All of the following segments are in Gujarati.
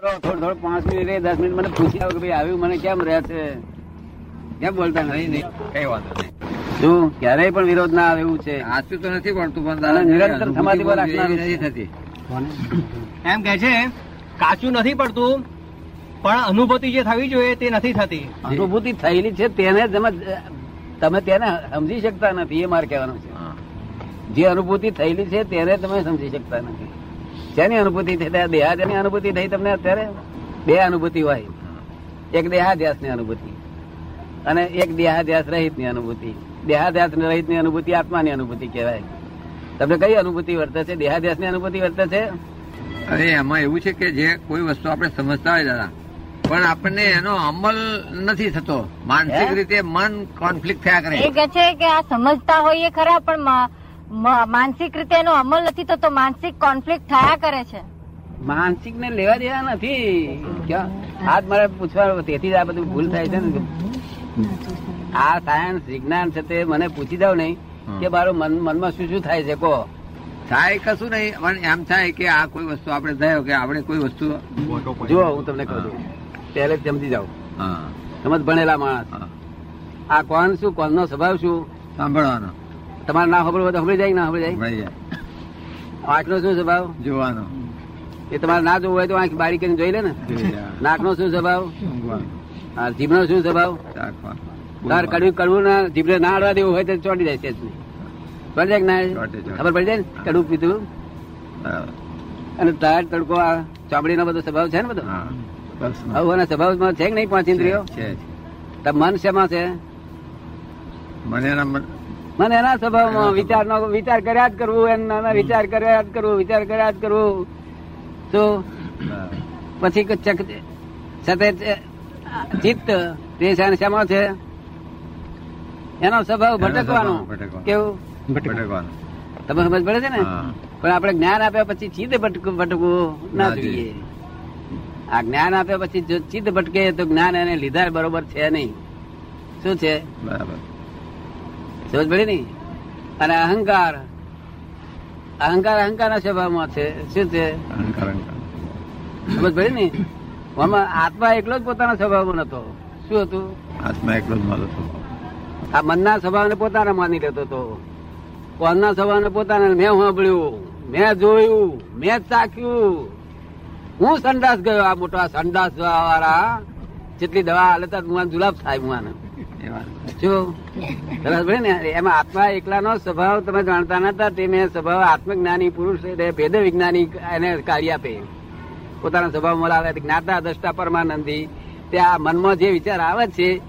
થોડું થોડું પાંચ મિનિટ રહે દસ મિનિટ મને પૂછી આવો કે ભાઈ આવ્યું મને કેમ રહે છે કેમ બોલતા નહીં નહીં. કઈ વાંધો નહીં. શું? ક્યારેય પણ વિરોધ ના આવે એવું છે. સાચું તો નથી પડતું પણ નિરંતર સમાધિ પર રાખનારું નથી થતી. એમ કે છે કાચું નથી પડતું પણ અનુભૂતિ જે થવી જોઈએ તે નથી થતી. અનુભૂતિ થયેલી છે તેને તમે તમે તેને સમજી શકતા નથી એ મારે કહેવાનું છે. જે અનુભૂતિ થયેલી છે તેને તમે સમજી શકતા નથી. શેની અનુભૂતિ થઈ ત્યાં દેહાદ્યાસની અનુભૂતિ થઈ તમને અત્યારે? બે અનુભૂતિ હોય. એક દેહાદ્યાસની અનુભૂતિ. અને એક દેહાદ્યાસ રહિતની અનુભૂતિ. દેહાદ્યાસ રહિતની અનુભૂતિ આત્માની અનુભૂતિ કહેવાય. તમને કઈ અનુભૂતિ વર્તે છે દેહાદ્યાસની અનુભૂતિ વર્તે છે અરે એમાં એવું છે કે જે કોઈ વસ્તુ આપણે સમજતા હોય દાદા પણ આપણને એનો અમલ નથી થતો. માનસિક રીતે મન કોન્ફ્લિક્ટ થયા કરે. એ કે છે કે આ સમજતા હોઈએ ખરા પણ માનસિક રીતે એનો અમલ નથી થતો માનસિક કોન્ફ્લિક્ટ થયા કરે છે. માનસિક ને લેવા દેવા નથી? આજ મારે પૂછવા તેથી જ આ બધું ભૂલ થાય છે ને. આ સાયન્સ વિજ્ઞાન છે તે મને પૂછી દઉં નહીં કે મારું મન મનમાં શું શું થાય છે કહો. થાય કશું નહીં પણ એમ થાય કે આ કોઈ વસ્તુ આપણે થયો કે આપણે કોઈ વસ્તુ જો હું તમને કહું છું. પહેલે જમતી સમજી જાવ હા, સમજ ભણેલા માણસ. આ કોણ શું કોણનો સ્વભાવ શું સાંભળવાનો. તમારે ના ખબર હોય તો સાંભળી જાય ના સાંભળી જાય? આંખનો શું સ્વભાવ? જોવાનો. એ તમારે ના જોવું હોય તો આંખ બારી કરીને જોઈ લે ને. નાકનો શું સ્વભાવ? જીભનો શું સ્વભાવ? તાર કડવું કડવું ના જીભને ના અડવા દેવું હોય તો ચોટી જાય છે પડી જાય ના. ખબર પડી જાય ને? કડવું પીધું. અને તાર તડકો આ ચામડીનો બધો સ્વભાવ છે ને બધો? આવું સ્વભાવમાં છે કે નહીં પાંચ ઇન્દ્રિયો? મન શેમાં છે? મને મન- એના સ્વભાવમાં વિચાર નો વિચાર કર્યા જ કરવું એના વિચાર કર્યા જ કરવું વિચાર કર્યા જ કરવું. તો પછી ચક સાથે ચિત્ત તે શામાં છે? એનો સ્વભાવ ભટકવાનો. કેવું? ભટકવાનો. તમે સમજ પડે છે ને? પણ આપણે જ્ઞાન આપ્યા પછી ચિત્ત ભટક ભટકવું ના ના જોઈએ. આ જ્ઞાન આપ્યા પછી જો ચિત્ત ભટકે તો જ્ઞાન એને લીધા બરોબર છે નહીં. શું છે? બરાબર. સમજ પડી નહીં અને અહંકાર અહંકાર અહંકારના સ્વભાવમાં છે. શું છે? અહંકાર અહંકાર. સમજ પડી ને? આમાં આત્મા એકલો જ પોતાના સ્વભાવમાં નતો. શું હતું? આત્મા એકલો જ મારો આ મનના સ્વભાવને પોતાના માની લેતો હતો. કોનના સ્વભાવને પોતાના મેં સાંભળ્યું મેં જોયું મેં ચાખ્યું હું સંડાસ ગયો આ મોટો આ સંડાસ વાળા જેટલી દવા લેતા હું જુલાબ થાય હું એ સરસ ને એમાં આત્મા એકલાનો સ્વભાવ તમે જાણતા નતા તેને સ્વભાવ આત્મજ્ઞાની પુરુષ ભેદ વિજ્ઞાની એને કાઢી આપે. પોતાના સ્વભાવ મળાવે જ્ઞાતા દ્રષ્ટા પરમાનંદી. આ મનમાં જે વિચાર આવે છે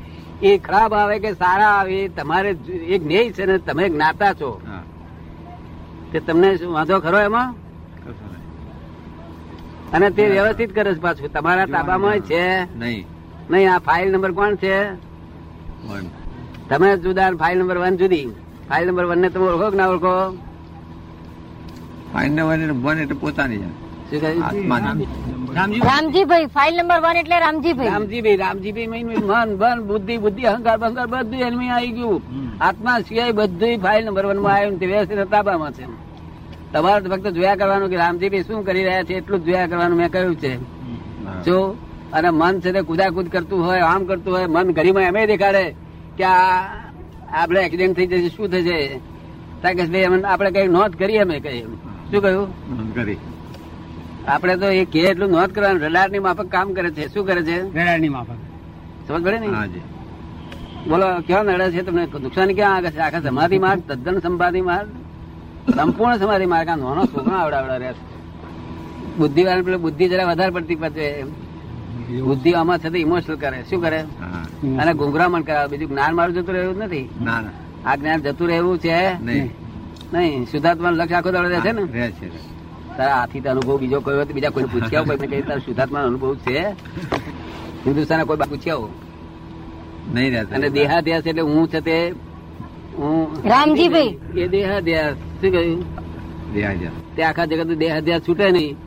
એ ખરાબ આવે કે સારા આવે તમારે જ- એક જ્ઞેય છે ને તમે જ્ઞાતા છો. તે તમને શું વાંધો ખરો એમાં? અને તે વ્યવસ્થિત કરે છે પાછું. તમારા તાબામાં છે? નહીં. નહીં આ ફાઇલ નંબર કોણ છે. તમે જુદા ફાઇલ નંબર વન જુદી. ફાઇલ નંબર વન ને તમે ઓળખો કે ના ઓળખો? વન એટલે પોતાની રામજીભાઈ ફાઇલ નંબર વન એટલે રામજીભાઈ. રામજીભાઈ રામજીભાઈ મન બન બુદ્ધિ બુદ્ધિ અહંકાર બંકાર બધું એની આવી ગયું. આત્મા સિવાય બધું ફાઇલ નંબર વનમાં આવ્યું વ્યવસ્થિત તાબામાં છે તમારે ફક્ત જોયા કરવાનું કે રામજીભાઈ શું કરી રહ્યા છે એટલું જ જોયા કરવાનું મેં કહ્યું છે. જો અને મન છે તે કુદાકુદ કરતું હોય આમ કરતું હોય મન ઘડીમાં એમ દેખાડે કે આ આપણે એક્સિડન્ટ થઈ જશે શું થશે? તાકેશભાઈ એમ આપણે કઈ નોંધ કરીએ અમે કઈ શું કહ્યું? કરી. આપણે તો એ કે એટલું નોંધ કરવાનું રડારની માફક કામ કરે છે. શું કરે છે? વેળાની માફક. સમજ પડે ને? બોલો ક્યાં નડે છે તમને? નુકસાન ક્યાં આગળ છે? આખા સમાધિ માર્ગ તદ્દન સમાધિ માર્ગ? સંપૂર્ણ સમાધિ માર્ગ. આ નાનો છોકરો આવડાવડા રહે બુદ્ધિ વાળા પેલો બુદ્ધિ જરા વધારે પડતી પચે બુદ્ધિ આમાં થતી ઇમોશનલ કરે. શું કરે? અને ગુંગરામણ કરાવે બીજું જ્ઞાન મારું જતું રહેવું નથી. ના ના. આ જ્ઞાન જતું રહેવું છે? નહીં. નહીં. શુદ્ધાત્મા લક્ષ આખો દાડો રહે છે ને? રહે છે તારા હાથી તો અનુભવ બીજો કોઈ હોય બીજા કોઈ પૂછ્યા હોય કે તારા શુદ્ધાત્મા અનુભવ છે. હિન્દુસ્તાન કોઈ બા પૂછ્યા હો નહીં રહેતા. અને દેહાધ્યાસ એટલે હું છે તે? હું રામજીભાઈ. એ દેહાધ્યાસ. શું કહ્યું? દેહાધ્યાસ. તે આખા જગત દેહાધ્યાસ છૂટે નહીં.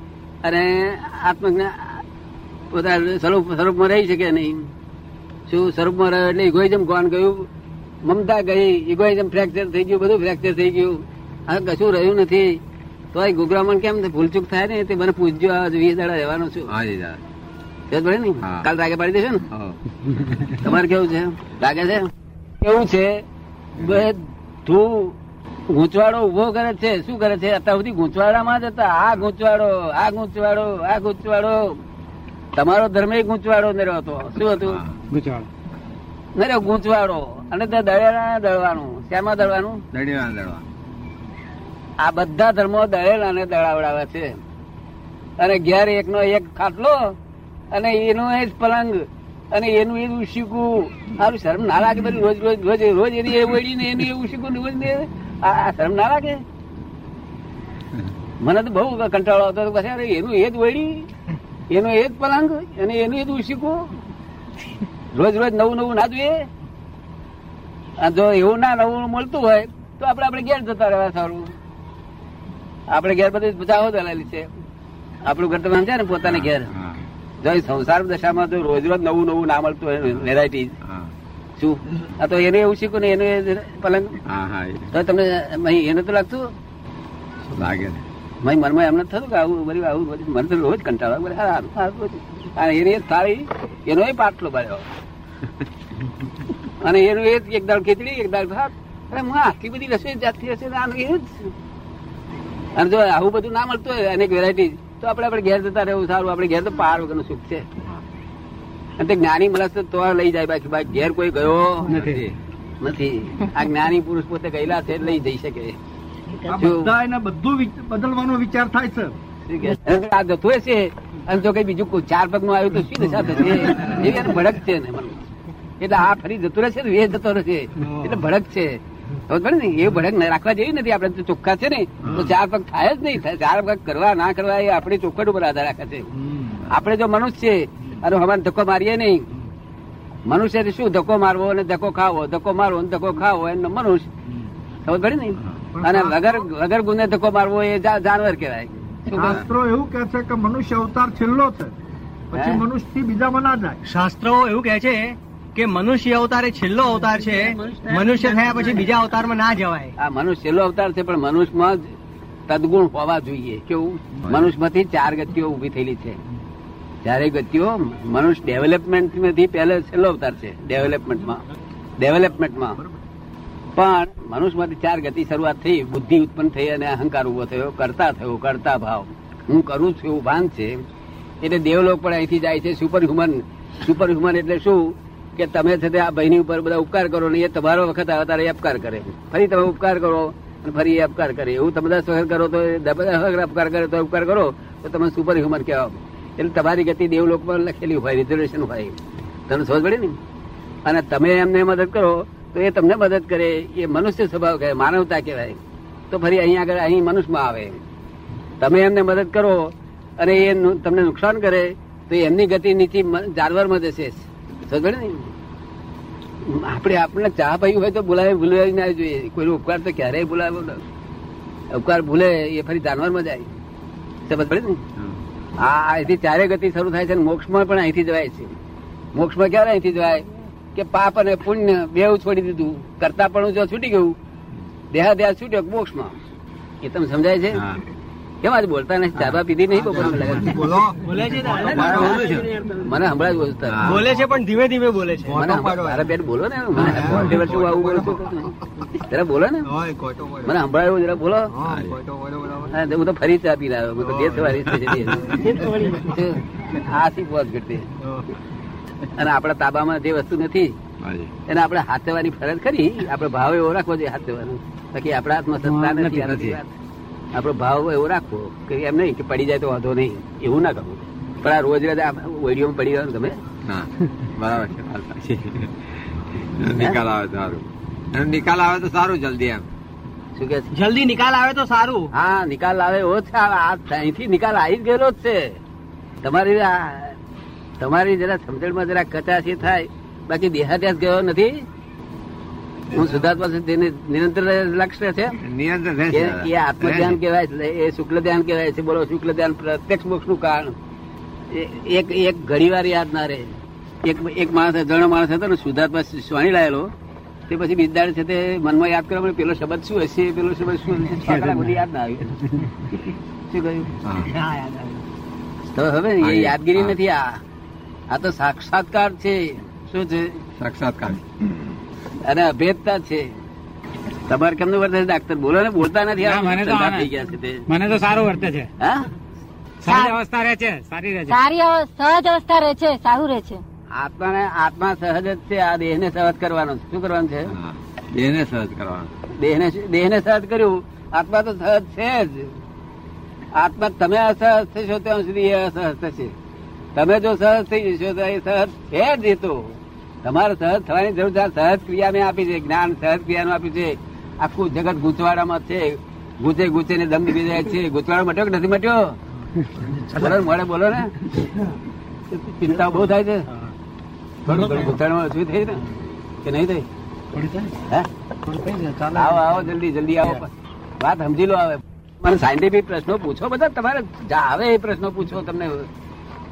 અને આત્મજ્ઞાન પોતાના સ્વરૂપ સ્વરૂપમાં રહી શકે નહીં? શું સ્વરૂપમાં રહ્યો એટલે ઇગોઇઝમ કોણ ગયું મમતા ગઈ ઇગોઇઝમ ફ્રેક્ચર થઈ ગયું બધું ફ્રેક્ચર થઈ ગયું. આ કશું રહ્યું નથી. તો ગુગરામણ કેમ ભૂલચૂક થાય ને તે મને પૂછજો આ વીસ દાડા રહેવાનું છું. હા દાદા પડે ને? કાલ રાગે પાડી દેશે ને? તમારે કેવું છે? લાગે છે? કેવું છે? બધું ગૂંચવાડો ઊભો કરે છે. શું કરે છે? અત્યાર સુધી ગૂંચવાડામાં જ હતા. આ ગૂંચવાડો આ ગૂંચવાડો આ ગૂંચવાડો. તમારો ધર્મ એ ગૂંચવાડો ને હતો. શું હતું? હા. નરે ગૂંચવાડો. અને તે દળેલા દળવાનું. શેમાં દળવાનું? દળેલા દડવા. આ બધા ધર્મો દળેલા ને દળાવડાવે છે. અને ઘેર એકનો એક ખાટલો અને એનો એ જ પલંગ અને એનું એ ઉશીકું. આનું શરમ ના લાગે બધું રોજ રોજ રોજ રોજ એની એ વળી ને એનું એ ઉશીકું ને રોજ ને આ આ શરમ ના લાગે? મને તો બહુ કંટાળો આવતો હતો. પછી એનું એ જ વળી એનો એ જ પલંગ અને એનું એ જ ઉશીકું. રોજ રોજ નવું નવું ના જોઈએ. જો એવું ના નવું મળતું હોય તો આપણે આપણે ઘેર જતા રહેવા સારું. આપણે ઘેર બધી બચાવો દલાલી છે. આપણું ઘર તમે સમજ્યા ને પોતાને ઘેર. જો સંસાર દશામાં જો રોજ રોજ નવું નવું ના મળતું હોય વેરાયટી શું? આ તો એને એવું શીખું ને એનું પલંગ. હા હા તો તમને એને તો લાગતું? લાગે ને. મનમાં એમને થતું કે આવું બધું આવું બધું. મને તો રોજ કંટાળો બધું. સારું સારું એની થાળી એનો એ પાટલો ભર્યો અને એનું એ એક દાળ ખીચડી એક દાળ ભાત. અરે હું આટલી બધી રસોઈ જાતથી હશે આનું એવું જ. અને જો આવું બધું ના મળતું હોય અનેક વેરાયટી તો આપણે આપણે ઘેર જતા રહેવું સારું. આપણે ઘેર તો પાર વગરનું સુખ છે. અને તે જ્ઞાની માણસ તો લઈ જાય બાકી બાકી ઘેર કોઈ ગયો નથી. નથી. આ જ્ઞાની પુરુષ પોતે ગયેલા છે લઈ જઈ શકે. બદલવાનો વિચાર થાય છે. ચાર પગનું રાખવા જેવી નથી. આપણે ચોખ્ખા છે ને. તો ચાર પગ થાય જ નહીં. ચાર પગ કરવા ના કરવા એ આપણી ચોખ્ખટ ઉપર આધાર રાખે છે. આપણે જો મનુષ્ય અને હવાને ધક્કો મારીએ નહીં. મનુષ્ય શું ધક્કો મારવો અને ધક્કો ખાવો? ધક્કો મારવો ધક્કો ખાવો એનો મનુષ્ય. ખબર પડે ને? અને વગર વગર ગુને ધક્કો મારવો એ જાનવર કહેવાય. શાસ્ત્રો એવું કે છે કે મનુષ્ય અવતાર છેલ્લો છે. પછી મનુષ્યથી બીજામાં ના જાય. શાસ્ત્રો એવું કહે છે કે મનુષ્ય અવતાર એ છેલ્લો અવતાર છે. મનુષ્ય થયા પછી બીજા અવતારમાં ના જવાય. આ મનુષ્ય છેલ્લો અવતાર છે પણ મનુષ્યમાં તદગુણ હોવા જોઈએ. કેવું? મનુષ્યમાંથી ચાર ગતિઓ ઊભી થયેલી છે. ચારે ગતિઓ મનુષ્ય ડેવલપમેન્ટમાંથી પહેલો છેલ્લો અવતાર છે ડેવલપમેન્ટમાં ડેવલપમેન્ટમાં પણ મનુષ્યમાંથી ચાર ગતિ શરૂઆત થઈ, બુદ્ધિ ઉત્પન્ન થઈ અને અહંકાર ઊભો થયો, કરતા થયો, કરતા ભાવ. હું કરું છું એવું ભાન છે, એટલે દેવલોક પણ અહીંથી જાય છે સુપર હ્યુમન સુપર હ્યુમન એટલે શું? કે તમે છે આ ભાઈની ઉપર બધા ઉપકાર કરો ને એ તમારો વખત આવે ત્યારે અપકાર કરે. ફરી તમે ઉપકાર કરો અને ફરી એ અપકાર કરે. એવું તમે દસ વખત કરો તો અપકાર કરે તો ઉપકાર કરો, તો તમે સુપર હ્યુમન કહેવા એટલે તમારી ગતિ દેવલોક પર લખેલી હોય રિઝર્વેશન હોય. તમને સમજ પડે ને? અને તમે એમને મદદ કરો તો એ તમને મદદ કરે એ મનુષ્ય સ્વભાવ કહેવાય માનવતા કહેવાય. તો ફરી અહીંયા આગળ અહીં મનુષ્યમાં આવે. તમે એમને મદદ કરો અને એ તમને નુકસાન કરે તો એમની ગતિ નીચે જાનવરમાં જશે. સમજ ને આપણે આપણને ચા પાયું હોય તો બોલાવે ભૂલાવી ના જોઈએ. કોઈનો ઉપકાર તો ક્યારેય બોલાવ્યો ન. ઉપકાર ભૂલે એ ફરી જાનવરમાં જાય. સમજ પડે ને? આ અહીંથી ચારે ગતિ શરૂ થાય છે મોક્ષમાં પણ અહીંથી જવાય છે. મોક્ષમાં ક્યારે અહીંથી જવાય? કે પાપ અને પુણ્ય બેઉ છોડી દીધું. કરતા પણ જો છૂટી ગયું દેહા દેહા છૂટ્યો મોક્ષમાં એ તમને સમજાય છે. કેમ આજ બોલતા નથી ચાબા પીધી નહીં બપોર બોલો. બોલે છે. મને હમણાં જ બોલતા બોલે છે પણ ધીમે ધીમે બોલે છે. મને હમણાં- મારા બેન બોલો ને આવું બોલું છું. જરા બોલો ને. મને સંભળાયું જરા બોલો. હું તો ફરી ચા પી રહ્યો હું તો બે સવારી આ સી બહુ ઘટતી અને આપણા તાબામાં જે વસ્તુ નથી એને આપણે હાથવાની ફરજ ખરી આપણે ભાવ એવો રાખવો જોઈએ હાથવાનો. બાકી આપણા હાથમાં સત્તા નથી. આપણો ભાવ એવો રાખવો કે એમ નહીં કે પડી જાય તો વાંધો નહીં એવું ના કરવું. પણ આ રોજ રોજ ઓડિયોમાં પડી ગયો તમે બરાબર છે નિકાલ આવે સારું. નિકાલ આવે તો સારું જલ્દી એમ. શું કે જલ્દી નિકાલ આવે તો સારું. હા નિકાલ આવે એવો છે. અહીંથી નિકાલ આવી જ ગયેલો જ છે. તમારી આ તમારી જરા સમજણમાં જરા કચાશી થાય. બાકી દેહાદ્યાસ ગયો નથી? હું સુધાર્થ પાસે તેને નિરંતર લક્ષ્ય છે? એ આત્મધ્યાન કહેવાય છે એ શુક્લ ધ્યાન કહેવાય છે. બોલો શુક્લ ધ્યાન પ્રત્યક્ષ મોક્ષનું કારણ. એક એક ઘડી વાર યાદ ના રહે. એક એક માણસ જણો માણસ હતો ને સુધાર્થમાં સ્વાણી લાયેલો. તે પછી બિદાડ છે તે મનમાં યાદ કરવા પેલો શબ્દ શું હશે? પેલો શબ્દ શું હશે? યાદ ના આવ્યું. શું કહ્યું? તો હવે એ યાદગીરી નથી આ. આ તો સાક્ષાત્કાર છે. શું છે? સાક્ષાત્કાર. અને અભેદતા છે. તમારે કેમનું વર્તે છે ડાક્ટર? બોલો ને બોલતા નથી મને તો થઈ ગયા છે તે. મને તો સારું વર્તે છે. હા? સારી અવસ્થા રહે છે સારી રહે છે. સારી સહજ અવસ્થા રહે છે સારું રહે છે. આત્માને આત્મા સહજ જ છે આ દેહને સહજ કરવાનો શું કરવાનું છે? દેહ દેહને સહજ કરવાનો. દેહને દેહને સહજ કર્યું. આત્મા તો સહજ છે જ. આત્મા તમે અસહજ થશો ત્યાં સુધી એ અસહજ થશે. તમે જો સહજ થઈ જશો તો એ સહજ છે જ હેતુ. તમારે સહજ થવાની જરૂર છે. સહજ ક્રિયા મેં આપી છે. જ્ઞાન સહજ ક્રિયાનું આપ્યું છે. આખું જગત ગૂંચવાડામાં છે. ગૂંચે ગૂંચે ને દમ નીકળી જાય છે. ગૂંચવાડો મટ્યો કે નથી મટ્યો? બોલો મળે બોલો ને. ચિંતા બહુ થાય છે. થોડું શું ગૂંચવાડામાં ઓછું થઈ ને કે નહીં થઈ? આવો આવો જલ્દી જલ્દી આવો. વાત સમજી લો આવે મને સાયન્ટિફિક પ્રશ્નો પૂછો બધા. તમારે જા આવે એ પ્રશ્નો પૂછો તમને.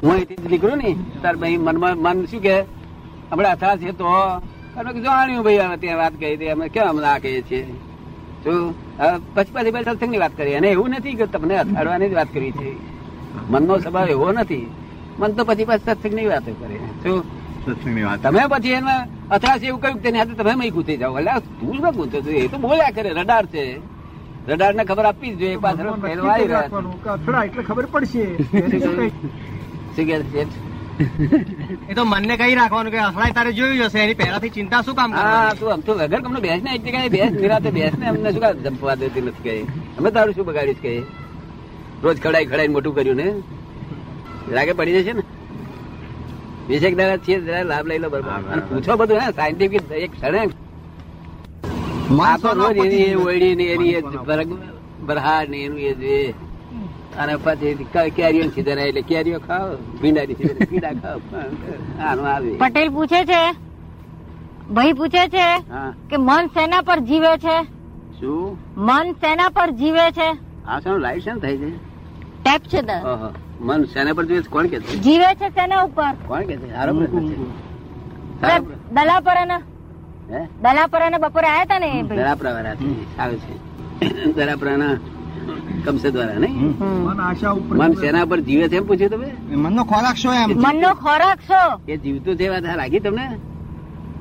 હું અહીંથી જ નીકળું ને તાર ભાઈ મનમાં મન શું કે? હમણાં અથડા છે તો અમે જાણ્યું ભાઈ અમે ત્યાં વાત કરી હતી અમે કેમ હમણાં આ કહીએ છીએ? શું હવે પછી પછી પછી સત્સંગની વાત કરી. અને એવું નથી કે તમને અથાડવાની જ વાત કરી છે. મનનો સ્વભાવ એવો નથી. મન તો પછી પછી સત્સંગની વાતો કરે. શું તમે પછી એમાં અથડાશે એવું કહ્યું તેની હાથે તમે મય ગુંથી જાઓ. એટલે તું શું ગુંથો છો? એ તો બોલ્યા કરે રડાર છે. રડાર ને ખબર આપવી જ જોઈએ પાછળ પહેરવા આવી રહ્યા છે. રાખવાનું. કે અથડા એટલે ખબર પડશે. એની શું કઈ? છે? એ તો મનને કહી રાખવાનું કે અસલાય તારે જોયું હશે એની પહેલાથી ચિંતા શું કામ હા તું આમ તો વગર કમનો બેસ ને એક જગ્યાએ બેસ નિરાતે બેસ ને અમને શું કામ જંપવા દેતી નથી કહે અમે તારું શું બગાડીશ કહે રોજ ખડાઈ ખડાઈ મોટું કર્યું ને? લાગે પડી જશે ને? વિશેક દાદા છીએ જરા લાભ લઈ લો બરોબર. પૂછો બધું હે સાયન્ટિફિક એક ક્ષણે. રોજ એની એ ઓળી ને એની એ ભરગ- ને એનું એ જે અને પછી કેરીઓ સીધા એટલે કેરીઓ ખાઓ ભીંડાની પીડા ખાઓ. આનું આવે. પટેલ પૂછે છે ભાઈ પૂછે છે કે મન સેના પર જીવે છે? શું? મન સેના પર જીવે છે? આ શું લાઇસન્સ થાય છે? ટેપ છે દર. મન સેના પર જીવે? કોણ કે છે? જીવે છે સેના ઉપર. કોણ કે છે? પ્રશ્ન. દલાપરાના. હે? દલાપરાના બપોરે આયા હતા ને દરાપરા વાળા છે. સારું છે. દરાપરાના કમસે દ્વારા નહીં? મન આશા ઉપર મન શેના પર જીવે છે એમ પૂછ્યું તમે? મનનો ખોરાક છો એમ? મનનો ખોરાક છો એ જીવતું છે વાત લાગી તમને?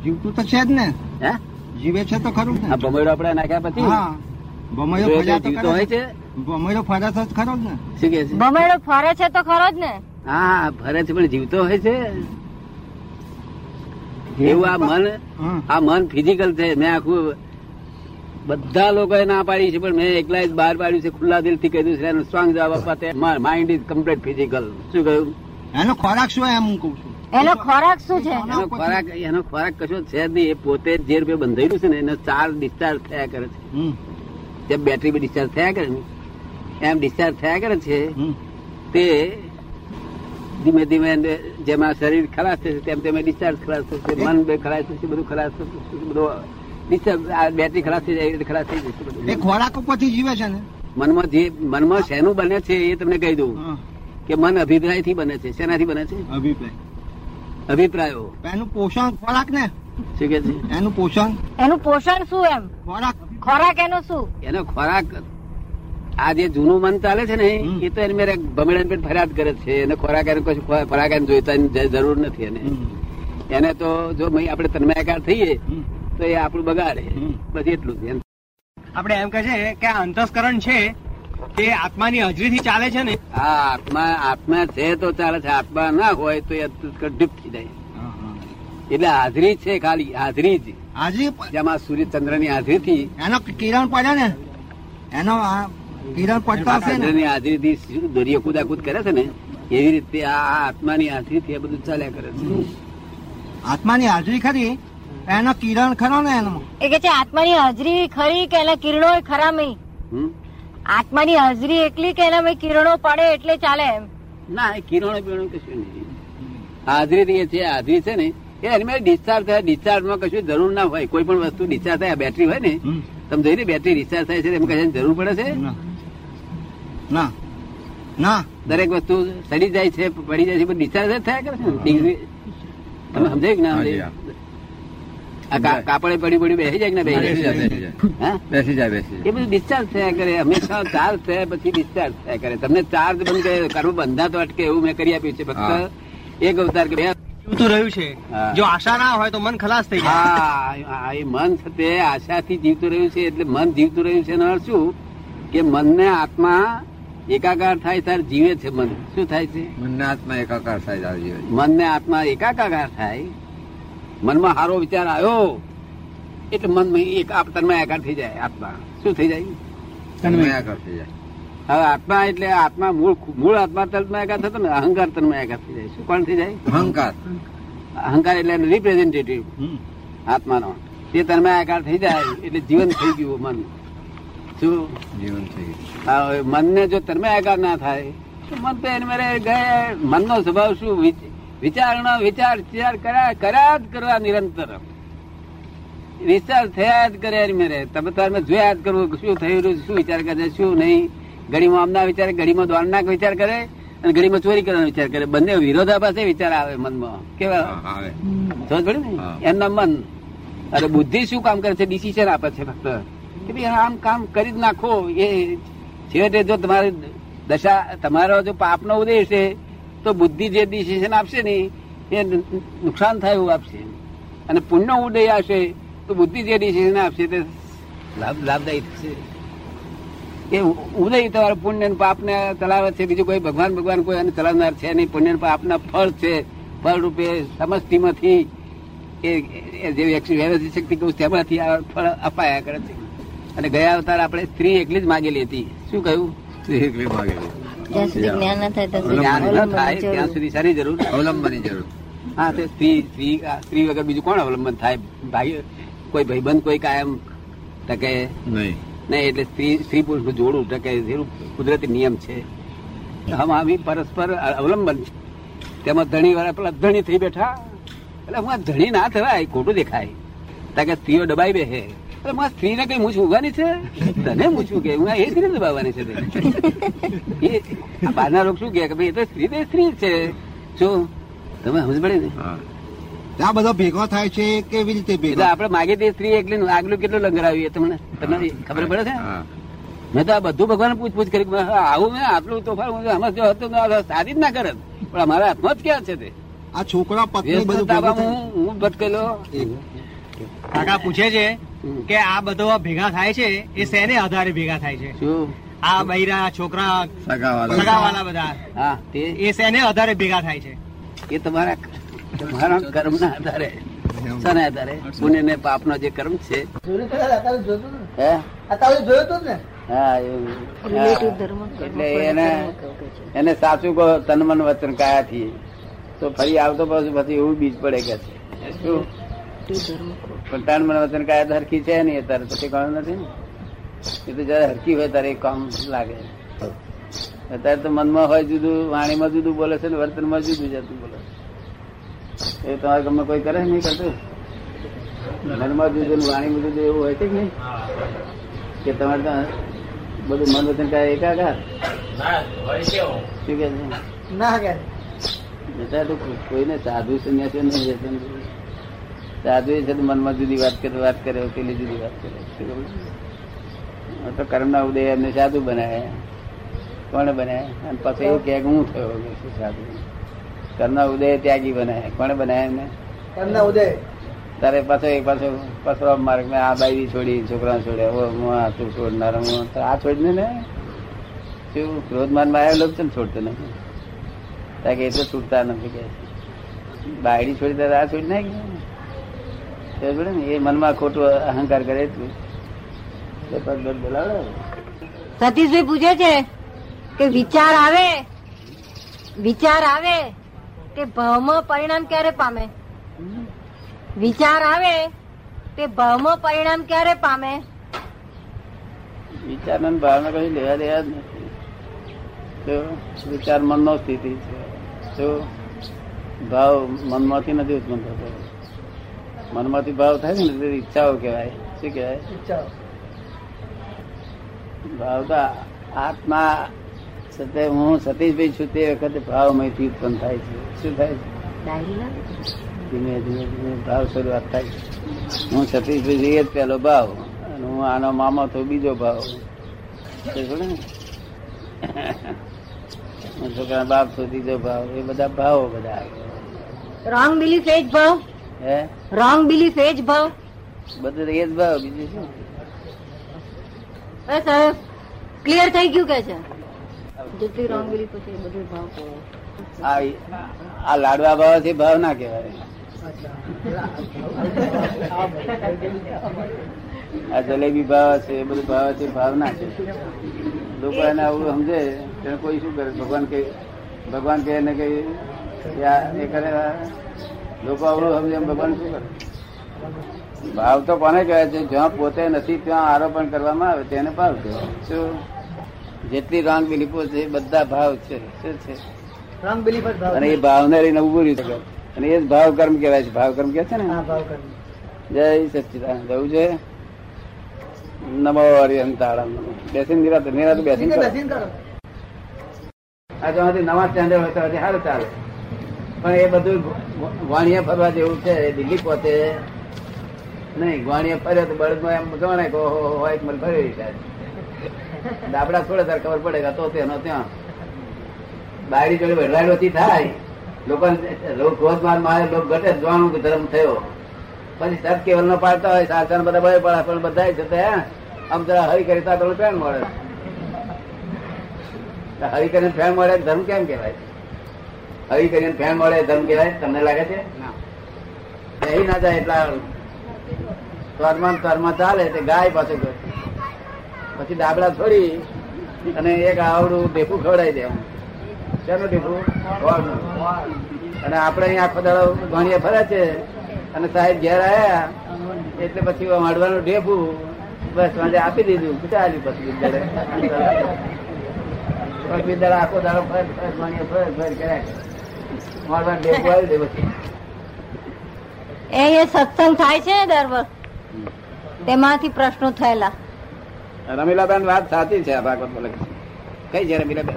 જીવતું તો છે જ ને. હે? જીવે છે તો ખરું આ ભમરડો આપણે નાખ્યા પછી? તો જીવતો હોય છે? ભમૈયો ફર્યા તો ખરો જ ને. શું કે છે? ભમેડો ફરે છે તો ખરો જ ને. હા ફરે છે પણ જીવતો હોય છે. એવું આ મન. આ મન ફિઝિકલ છે. મેં આખું બધા લોકોએ ના પાડી છે પણ મેં એકલા જ બહાર પાડ્યું છે. ખુલ્લા દિલથી કહ્યું છે એનો સ્ટ્રોંગ જવાબ આપવા માઇન્ડ ઇઝ કમ્પ્લીટ ફિઝિકલ શું કહ્યું? એનો ખોરાક શું એમ હું કઉ છું? એનો ખોરાક શું છે? એનો ખોરાક એનો ખોરાક કશો છે જ નહીં. એ પોતે જે રૂપિયા બંધાયેલું છે ને એને ચાર ડિસ્ચાર્જ થયા કરે છે. હમ, જેમ બેટરી બી ડિસ્ચાર્જ થયા કરે ને એમ ડિસ્ચાર્જ થયા કરે છે તે ધીમે ધીમે જેમાં શરીર ખલાસ થશે તેમ તેમ ડિસ્ચાર્જ ખલાસ થશે મન બે ખલાસ થશે બધું ખલાસ થશે બધું બેટરી ખલાસ થઈ જાય ખલાસ થઈ જાય. એ ખોરાક ઉપરથી જીવે છે ને? મનમાં જે મનમાં શેનું બને છે એ તમને કહી દઉં. કે મન અભિપ્રાયથી બને છે. શેનાથી બને છે? અભિપ્રાય. અભિપ્રાયો. એનું પોષણ ખોરાક ને? શું કે છે? એનું પોષણ? એનું પોષણ શું એમ? ખોરાક. ખોરાક એનો શું? એનો ખોરાક આ જે જૂનું મન ચાલે છે ને એ તો એને મેરે ભમેડા પેટ ફરિયાદ કરે છે. એને ખોરાક એને કશું ખોરાક એને જોઈતા જરૂર નથી એને. એને તો જો આપણે તન્મયાકાર થઈએ તો એ આપણું બગાડે. બસ એટલું જ એમ. આપણે એમ કહે છે કે આ અંતસ્કરણ છે તે આત્માની હાજરીથી ચાલે છે ને? હા આત્મા આત્મા છે તો ચાલે છે. આત્મા ના હોય તો એ ડીપ થઈ જાય. એટલે હાજરી છે ખાલી હાજરી જ. હાજરી જેમાં સૂર્યચંદ્રની હાજરી થી એનો કિરણ પડે ને? એનો કિરણ પડતા હશે ને? ચંદ્રની હાજરી થી દરિયો કુદાકુદ કરે છે ને? એવી રીતે આ આ આત્માની હાજરી થી એ બધું ચાલ્યા કરે છે. આત્માની હાજરી ખરી? એનો કિરણ ખરો ને એનો એ કે છે આત્માની હાજરી ખરી કે એના કિરણો ખરા નહીં આત્માની હાજરી એટલી કે એના કિરણો પડે એટલે ચાલે એમ. ના એ કિરણો બિરણો કશું નહીં. હાજરી એ છે હાજરી છે ને એ એની મેં ડિસ્ચાર્જ થાય ડિસ્ચાર્જમાં કશું જરૂર ના હોય કોઈ પણ વસ્તુ ડિસ્ચાર્જ થાય બેટરી હોય ને. તમે જોઈ ને બેટરી ડિસ્ચાર્જ થાય છે એમ કશાની જરૂર પડે છે? ના. ના. દરેક વસ્તુ સડી જાય છે પડી જાય છે પણ ડિસ્ચાર્જ જ થયા કરે છે તમે સમજાય કે ના કાપડે પડી પડી બેસી જાય ને બેસી જાય, બેસી જાય. બેસી એ બધું ડિસ્ચાર્જ થયા કરે. હંમેશા ચાર્જ થયા પછી ડિસ્ચાર્જ થયા કરે. તમને ચાર્જ બંધ કરે કરવું બંધા તો અટકે એવું મેં કરી આપ્યું છે ફક્ત એક અવતાર કે બે રહ્યું છે. જો આશા ના હોય તો મન ખલાસ થઈ જાય. હા એ મન તે આશાથી જીવતું રહ્યું છે એટલે મન જીવતું રહ્યું છે. એનો અર્થ શું? કે મનને આત્મા એકાકાર થાય ત્યારે જીવે છે મન. શું થાય છે? મનને આત્મા એકાકાર થાય જીવે. મનને આત્મા એકાકાર થાય મનમાં સારો વિચાર આવ્યો એટલે મન એક આપ તન્મય આકાર થઈ જાય આત્મા. શું થઈ જાય? તન્મયાકાર થઈ જાય. હવે આત્મા એટલે આત્મા મૂળ મૂળ આત્મા તન્મયાકાર થતો ને અહંકાર તન્મયાકાર થઈ જાય. શું કોણ થઈ જાય? અહંકાર. અહંકાર એટલે રિપ્રેઝેન્ટેટિવ આત્માનો. તે તન્મયાકાર થઈ જાય એટલે જીવન થઈ ગયું મન. શું? જીવન થઈ ગયું. હવે મનને જો તન્મયાકાર ના થાય તો મન તો એને મેરે ગયા મનનો સ્વભાવ શું વિચ- વિચારનો વિચાર વિચાર કર્યા કર્યા જ કરવા નિરંતર. વિચાર થયા જ કરે મેરે. તમે તમે જોયા જ કરવું શું થઈ રહ્યું શું વિચાર કરે શું નહીં. ઘડીમાં આમના વિચાર ઘડીમાં દ્વારના વિચાર કરે અને ઘડીમાં ચોરી કરવાનો વિચાર કરે. બંને વિરોધાભાસે વિચાર આવે મનમાં. કેવા? આવે. સમજ પડી ને? એમના મન. અરે બુદ્ધિ શું કામ કરે છે? ડિસિઝન આપે છે ફક્ત. કે ભાઈ આમ કામ કરી જ નાખો. એ છેવટે જો તમારી દશા તમારો જો પાપનો ઉદેશ છે તો બુદ્ધિ જે ડિસિઝન આપશે ને, એ નુકસાન થાય એવું આપશે. અને પુણ્ય ઉદય આવશે, તો બુદ્ધિ જે ડિસિઝન આપશે તે લાભ લાભદાયી થશે. એ ઉદય તમારા પુણ્ય પાપને ચલાવે છે. બીજું કોઈ ભગવાન ભગવાન કોઈ અને ચલાવનાર છે નહીં. પુણ્ય પાપના ફળ છે. ફળ રૂપે સમષ્ટિમાંથી એ એ જે વ્યવસ્થિત શક્તિ કહું તેમાંથી આ ફળ અપાયા કરે છે. અને ગયા અવતાર આપણે સ્ત્રી એકલી જ માગેલી હતી. શું કહ્યું? સ્ત્રી એકલી માગેલી જ્યાં સુધી જ્ઞાન ના થાય ત્યાં સુધી જ્ઞાન ન થાય જરૂર. ત્યાં સુધી સારી જરૂર. અવલંબનની જરૂર. હા તે સ્ત્રી સ્ત્રી સ્ત્રી વગર બીજું કોણ અવલંબન થાય? ભાઈ કોઈ ભાઈબંધ કોઈ કાયમ ટકે? નહીં. નહીં એટલે સ્ત્રી સ્ત્રી પુરુષ જોડું ટકે એવું કુદરતી નિયમ છે. હમ આવી પરસ્પર અવલંબન છે. તેમાં ધણી વાળા પેલા ધણી થઈ બેઠા. એટલે હું આ ધણી ના થવાય ખોટું દેખાય. કારણ કે સ્ત્રીઓ દબાઈ બેસે. એટલે હું સ્ત્રીને કઈ મૂછ ઉગવાની છે? તને મૂછું કે હું એ જ રીતે દબાવવાની છે તે. એ બહારના લોકો શું કે ભાઈ એ તો સ્ત્રી તો સ્ત્રી જ છે. શું તમે સમજ પડે ને આ બધો ભેગો થાય છે કેવી રીતે એટલે ભેગો? આપડે માગીએ તે સ્ત્રી એટલે આગલું કેટલું લંગરાવ્યું તમને? તમને ખબર પડે છે? મેં તો આ બધું ભગવાન પૂછપૂછ કરી આવું મેં આટલું તોફાન હું આમાં જો હતું તો સાદી જ ના કરે. પણ અમારા હાથમાં જ ક્યાં છે તે? આ છોકરા પત્ની બધું હું ભટકેલો. કાકા પૂછે છે કે આ બધો ભેગા થાય છે એ શેને આધારે ભેગા થાય છે? આ બૈરા છોકરા સગાવાલા. બધા. એ શેને આધારે ભેગા થાય છે? એ તમારા તમારા કર્મ ના આધારે. શાના આધારે? પુણ્ય ને? પાપ નો? જે કર્મ છે. એટલે એને સાચું કહો તન મન વચન કાયાથી. તો ફરી આવતો પછી એવું બીજ પડે કે છે. શું. પણ તન મન વચન કાયદ તો હરખી છે નહીં અત્યારે પછી કામ નથી ને. એ તો જયારે હરખી હોય ત્યારે કામ લાગે. અત્યારે તો મનમાં હોય જુદું વાણીમાં જુદું બોલે છે ને વર્તનમાં જુદું જતું બોલે એ તમારે ગમે કોઈ કરે નહીં કરતું? મનમાં જુદું ને વાણીમાં જુદું એવું હોય છે કે નહીં? કે તમારે તો બધું મન વચન કાય એકાકાર? શું કે છે? અત્યારે તો કોઈ- કોઈને સાધુ સંન્યાસી નહીં સાધુ એ છે તો મનમાં જુદી વાત કરે વાત કરે પેલી જુદી વાત કરે. તો કર્મના ઉદય એમને સાધુ બનાવે કોણ બનાવે અને પછી એવું કે હું થયો? સાધુ? કર્મના ઉદય ત્યાગી બનાવે કોણે બનાવે એમને? તારે પાછો એક પાછો પાછો માર્ગ મેં આ બાઈ છોડી છોકરા છોડ્યા. ઓ હું આ તું છોડનાર હું આ છોડીને ને? શું? ક્રોધમાનમાં આવેલો છે ને છોડતો નથી. કારણ કે એ તો છૂટતા નથી કે. બાયડી છોડી તારે આ છોડી નાખી. એ મનમાં ખોટું અહંકાર કરે સતીશભાઈ પૂછે છે કે વિચાર આવે વિચાર આવે તે ભાવમાં પરિણામ ક્યારે પામે? વિચાર આવે તે ભાવમાં પરિણામ ક્યારે પામે? વિચાર અને ભાવના કઈ લેવા દેવા જ નથી. વિચાર મનનો સ્થિતિ છે ભાવ મનમાંથી નથી ઉત્પન્ન થતો. મનમાંથી ભાવ થાય ને તે ઈચ્છાઓ કહેવાય. શું કહેવાય? ભાવ તો આત્મા સતે હું સતીશભાઈ છું તે વખતે ભાવમાંથી ઉત્પન્ન થાય છે. શું થાય છે? ધીમે ધીમે ધીમે ભાવ શરૂઆત થાય છે. હું સતીશભાઈ જઈએ જ પેલો ભાવ અને હું આનો મામા તો બીજો ભાવ. છોકરા બાપ તો ત્રીજો ભાવ. એ બધા ભાવો બધા રોંગ બિલીફ એ જ ભાવ. હે? રોંગ બિલીફ એ જ ભાવ. બધું એ જ ભાવ બીજું શું? હવે સાહેબ ક્લિયર થઈ ગયું કે છે? જેટલી રોંગ બિલીફ છે બધું ભાવ આ આ લાડવા ભાવથી ભાવ ના કહેવાય. આ જલેબી ભાવ છે એ બધું ભાવ છે ભાવ ના છે. લોકો એને આવું સમજે તેને કોઈ શું કરે? ભગવાન કે ભગવાન કે એને કઈ કે એ કરે લોકો અવળું સમજે એમ ભગવાન શું કરે? ભાવ તો કોને કહેવાય છે? જ્યાં પોતે નથી ત્યાં આરોપણ કરવામાં આવે તેને ભાવ કહેવાય. શું? જેટલી રોંગ બિલીફો છે બધા ભાવ છે. શું છે? રોંગ બિલીફ અને એ ભાવને લઈને ઉભું રહ્યું શકે અને એ જ ભાવ કર્મ કહેવાય છે. ભાવ કર્મ કે છે ને? જય સચિદાન જવું છે? નમો હરિહંતાળમ. બેસીને નિરાત નિરાત બેસીને કરો. આ જો હજી નવા સ્ટેન્ડર્ડ હોય તો હજી સારું ચાલે. પણ એ બધું વાણિયા ફરવા જેવું છે, દિલ્હી પોતે. નહીં ગ્વાણિયા ફરે તો બળદમાં એમ ગણે કે હોય મને ફરી જાય દાબડા છોડે તાર ખબર પડે તો તેનો ત્યાં. બારી જોડે વડલાડોથી થાય. લોકો ક્રોધ માર મારે લોક ઘટે જોવાનું કે ધર્મ થયો. પછી સત કેવલ નો પાડતા હોય સાસણ બધા બળે પડે, પણ બધા જતા આમ જરા હરી કરી તા પેલું પેન મળે. હરી કરીને ફેન મળે ધર્મ કેમ કહેવાય? હરી કરીને ફેન મળે ધર્મ કહેવાય તમને લાગે છે? એ ના જાય એટલા સ્વરમાં સ્વરમાં ચાલે તે ગાય પાછું પછી ડાબડા છોડી અને એક આવડું ઢેફું ખવડાવી દેવું શેનું ઢેફું? અને આપણે અહીં આખો દાડો ગણીએ ફરે છે. અને સાહેબ ઘેર આવ્યા એટલે પછી મળવાનું ઢેફું બસ મને આપી દીધું ચાલ્યું પછી પછી આખો દાડો ફર ફર ભણીએ ફર ફર કર્યા એ એ સત્સંગ થાય છે દર વખત? તેમાંથી પ્રશ્નો થયેલા. રમીલાબેન વાત સાચી છે ભાગવત કઈ છે રમીલાબેન?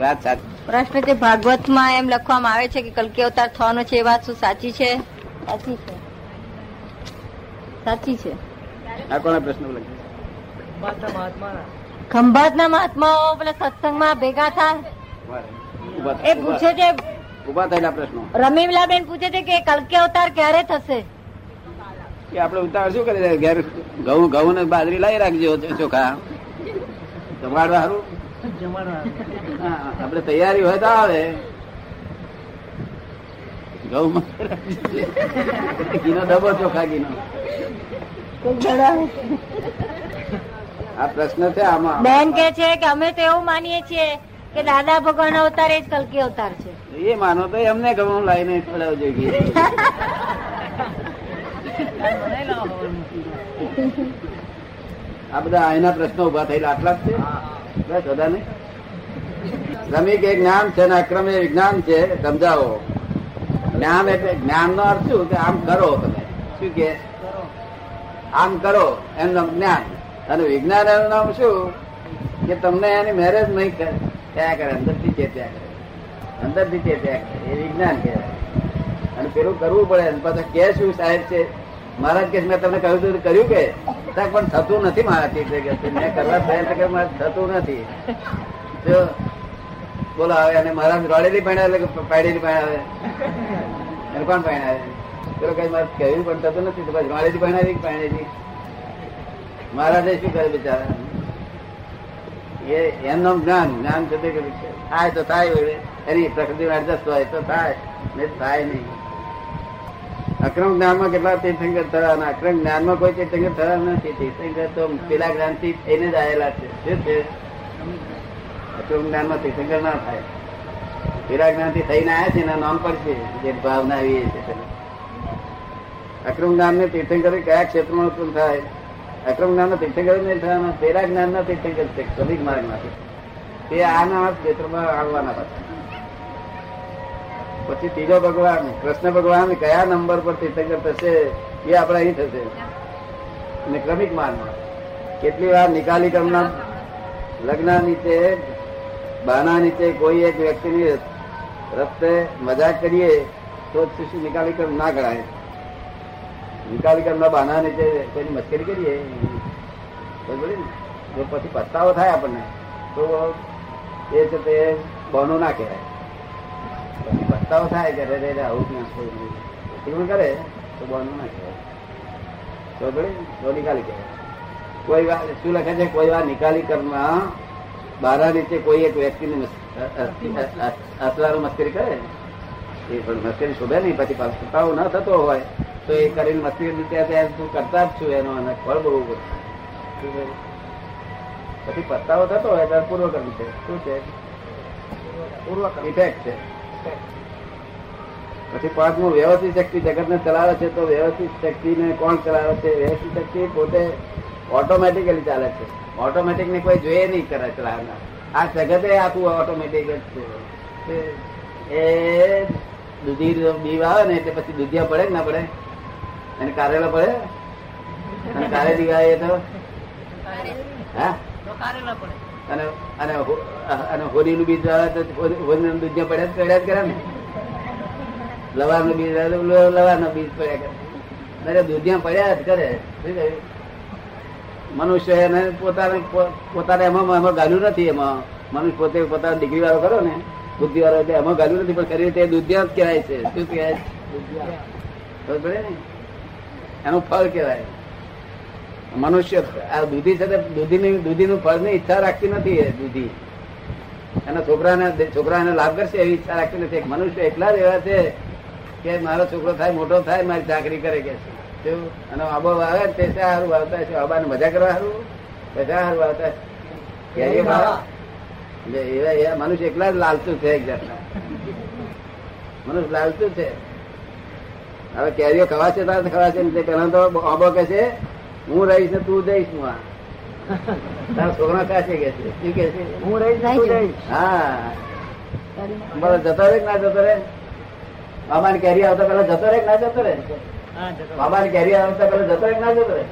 વાત સાચી. પ્રશ્ન તે ભાગવતમાં એમ લખવામાં આવે છે કે કલકી અવતાર થવાનો છે એ વાત શું સાચી છે? સાચી છે. સાચી છે. આ કોના પ્રશ્ન બોલે ના મહાત્માઓ પેલા સત્સંગમાં ભેગા થાય. એ પૂછે છે ઊભા થયેલા પ્રશ્નો. રમીલાબેન પૂછે છે કે કલકી અવતાર ક્યારે થશે? કે આપણે ઉતાર શું કરી ઘેર ઘઉં ઘઉં ને બાજરી લાવી રાખજો ચોખા. જમાડવા સારું? જમાડવા આપણે તૈયારી હોય તો આવે. ઘઉં ઘીનો ડબો ચોખા ઘીનો. આ પ્રશ્ન છે આમાં. બેન કે છે કે અમે તો એવું માનીએ છીએ કે દાદા ભગવાન અવતાર એ જ કલકી અવતાર છે. એ માનો તો એમને ગમું લાવીને ખવડાવવું જોઈએ આ બધા અહીંના પ્રશ્નો ઊભા થયેલા, આટલા જ છે? બસ, બધા નહીં? શ્રમિક એ જ્ઞાન છે ને અક્રમ એ વિજ્ઞાન છે, સમજાવો. જ્ઞાન એટલે જ્ઞાન નો અર્થ શું? કે આમ કરો તમે. શું કે? આમ કરો, એમનું જ્ઞાન. અને વિજ્ઞાન એનું નામ શું? કે તમને એની મેરેજ નહીં ક- થયા કરે, અંદરથી ત્યાં કરે. ચેત્યા કરે એ વિજ્ઞાન કહેવાય અને પેલું કરવું પડે. પાછા કે શું સાહેબ છે? મહારાજ કે મેં તમને કહ્યું હતું, કર્યું કે? પણ થતું નથી મારાથી કે કે મેં કરવા પ્રયત્ન કે મારે થતું નથી. જો, બોલો આવે અને મહારાજ રોડેલી પહેણાવે એટલે પાડેલી પહેણાવે એને કોણ પહેણાવે પેલો કઈ મારે કહ્યું પણ થતું નથી. તો પછી રોડેલી પહેણાવી કે પહેણેલી મહારાજે શું કરે બિચારા? એ, એમનું જ્ઞાન જ્ઞાન થતું કે થાય તો થાય. એની પ્રકૃતિ એડજસ્ટ હોય તો થાય, ને થાય નહીં. અક્રમ જ્ઞાનમાં કેટલા તીર્થંકર થયા અને અક્રમ જ્ઞાનમાં કોઈ તીર્થંકર થયા નથી. તીર્થંકર તો પેલા જ્ઞાનથી થઈને જ આવેલા છે. શું છે? અક્રમ જ્ઞાનમાં તીર્થંકર ના થાય. પેલા જ્ઞાનથી થઈને આવ્યા છે એના નામ પર છે, જે ભાવના આવી છે. અક્રમ જ્ઞાન ને તીર્થંકર કયા ક્ષેત્રમાં ઉત્પન્ન થાય? અક્રમ જ્ઞાન તીર્થંકર નહીં થવાના પેલા જ્ઞાન ના તીર્થંકર છે કવિક માર્ગમાંથી તે આના ક્ષેત્રમાં આવવાના પાછા પછી ત્રીજો ભગવાન, કૃષ્ણ ભગવાન કયા નંબર પર તીર્થંકર થશે એ આપણે અહીં થશે. અને ક્રમિક માનમાં કેટલી વાર નિકાલી કર્મના લગ્ન નીચે, બાના નીચે કોઈ એક વ્યક્તિની રસ્તે મજાક કરીએ તો જ શું નિકાલી કર્મ ના ગણાય. નિકાલી કર્મના બાના નીચે કોઈની મસ્કરી કરીએ? જો પછી પસ્તાવો થાય આપણને. તો એ છે તે બહનું ના કહેવાય. પછી પસ્તાવો થાય કે અરે રે આવું ક્યાં થયું. નહીં. એવું કરે? તો બોલવું ના કહેવાય. તો નિકાલી કહેવાય. કોઈ વાર શું લખે છે? કોઈ વાર નિકાલી કરમાં બારા રીતે કોઈ એક વ્યક્તિની અસલારો મસ્કરી કરે? એ પણ મસ્કરી શોભે નહીં. પછી પસ્તાવો ન થતો હોય તો એ કરીને મસ્કરી ત્યાં ત્યાં તું કરતા જ છું. એનો અને ફળ બહુ. પછી પસ્તાવો થતો હોય ત્યારે પૂર્વકર્મ છે. શું છે? પૂર્વ ઇફેક્ટ છે. પછી પાંચમું વ્યવસ્થિત શક્તિ જગત ને ચલાવે છે તો વ્યવસ્થિત શક્તિ ને કોણ ચલાવે છે? વ્યવસ્થિત શક્તિ પોતે ઓટોમેટિકલી ચાલે છે. ઓટોમેટિક ને કોઈ જોઈએ નહીં કરે ચલાવનાર. આ જગતે આખું ઓટોમેટિક જ છે. એ દૂધી બીવ આવે ને એટલે પછી દૂધિયા પડે કે ના પડે? અને કારેલા પડે? અને કારે એ તો? હા? અને અને અને હોલીનું બીજ તો હોરીનું દૂધિયા પડ્યા પડ્યા જ કરે ને. લવારનું બીજ બીજ પડ્યા કરે અરે દૂધિયા પડ્યા જ કરે? મનુષ્ય એને પોતાને પોતાને એમાં એમાં ગાલ્યું નથી. એમાં મનુષ્ય પોતે પોતાનો ડિગ્રી વાળો કરો ને, બુદ્ધિ વાળો એટલે એમાં ગાલ્યું નથી, પણ ખરી તે દુધિયા જ કહેવાય છે. શું કહેવાય? છે? એનું ફળ કહેવાય. મનુષ્ય આ દૂધી છે દૂધીની દૂધીનું ફળની ઈચ્છા રાખતી નથી એ દૂધી. એના છોકરાને છોકરાને લાભ કરશે એવી ઈચ્છા રાખતી નથી. એક મનુષ્ય એટલા જ એવા છે કે મારો છોકરો થાય મોટો થાય મારી ચાકરી કરે કે છે. અને આબો આવે તે સારું વાવતા છે આબાને મજા કરવા સારું બધા સારું વાવતા એવા. એવા મનુષ્ય એકલા જ લાલતું છે એક જાતના. મનુષ્ય લાલતું છે. હવે કેરીઓ ખવાશે તારે ખવાશે પેલા તો આબો કે છે હું રહીશ ને તું જઈશ હું આ. તારા છોકરા કાશે કે છે? શું કે છે? હું રહીશ તું જઈશ. હા. બરાબર જતો રે કે ના જતો રે મામાની કેરી આવતા પેલા જતો રે ના જતો રે મામાની કેરી આવતા પેલા જતો રે ના જતો રે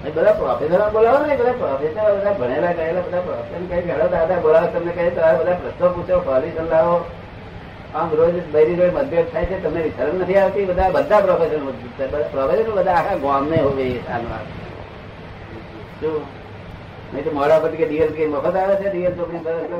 એ બધા પ્રોફેસર બોલાવો ને બધા પ્રોફેસર બધા ભણેલા ગયેલા બધા પ્રોફેસર કઈ ઘણા દાદા બોલાવો તમને કહે તમારે બધા પ્રશ્નો પૂછો સોલ્યુશન લાવો આમ રોજ બૈરી રોજ મતભેદ થાય છે, તમને શરમ નથી આવતી? બધા બધા પ્રોફેસર પ્રોફેસર બધા આખા ગામ ને હોવે શું? નહીં તો મોડા પછી કે ડીએલ કે મફત આવે છે? ડીએલ પર એટલે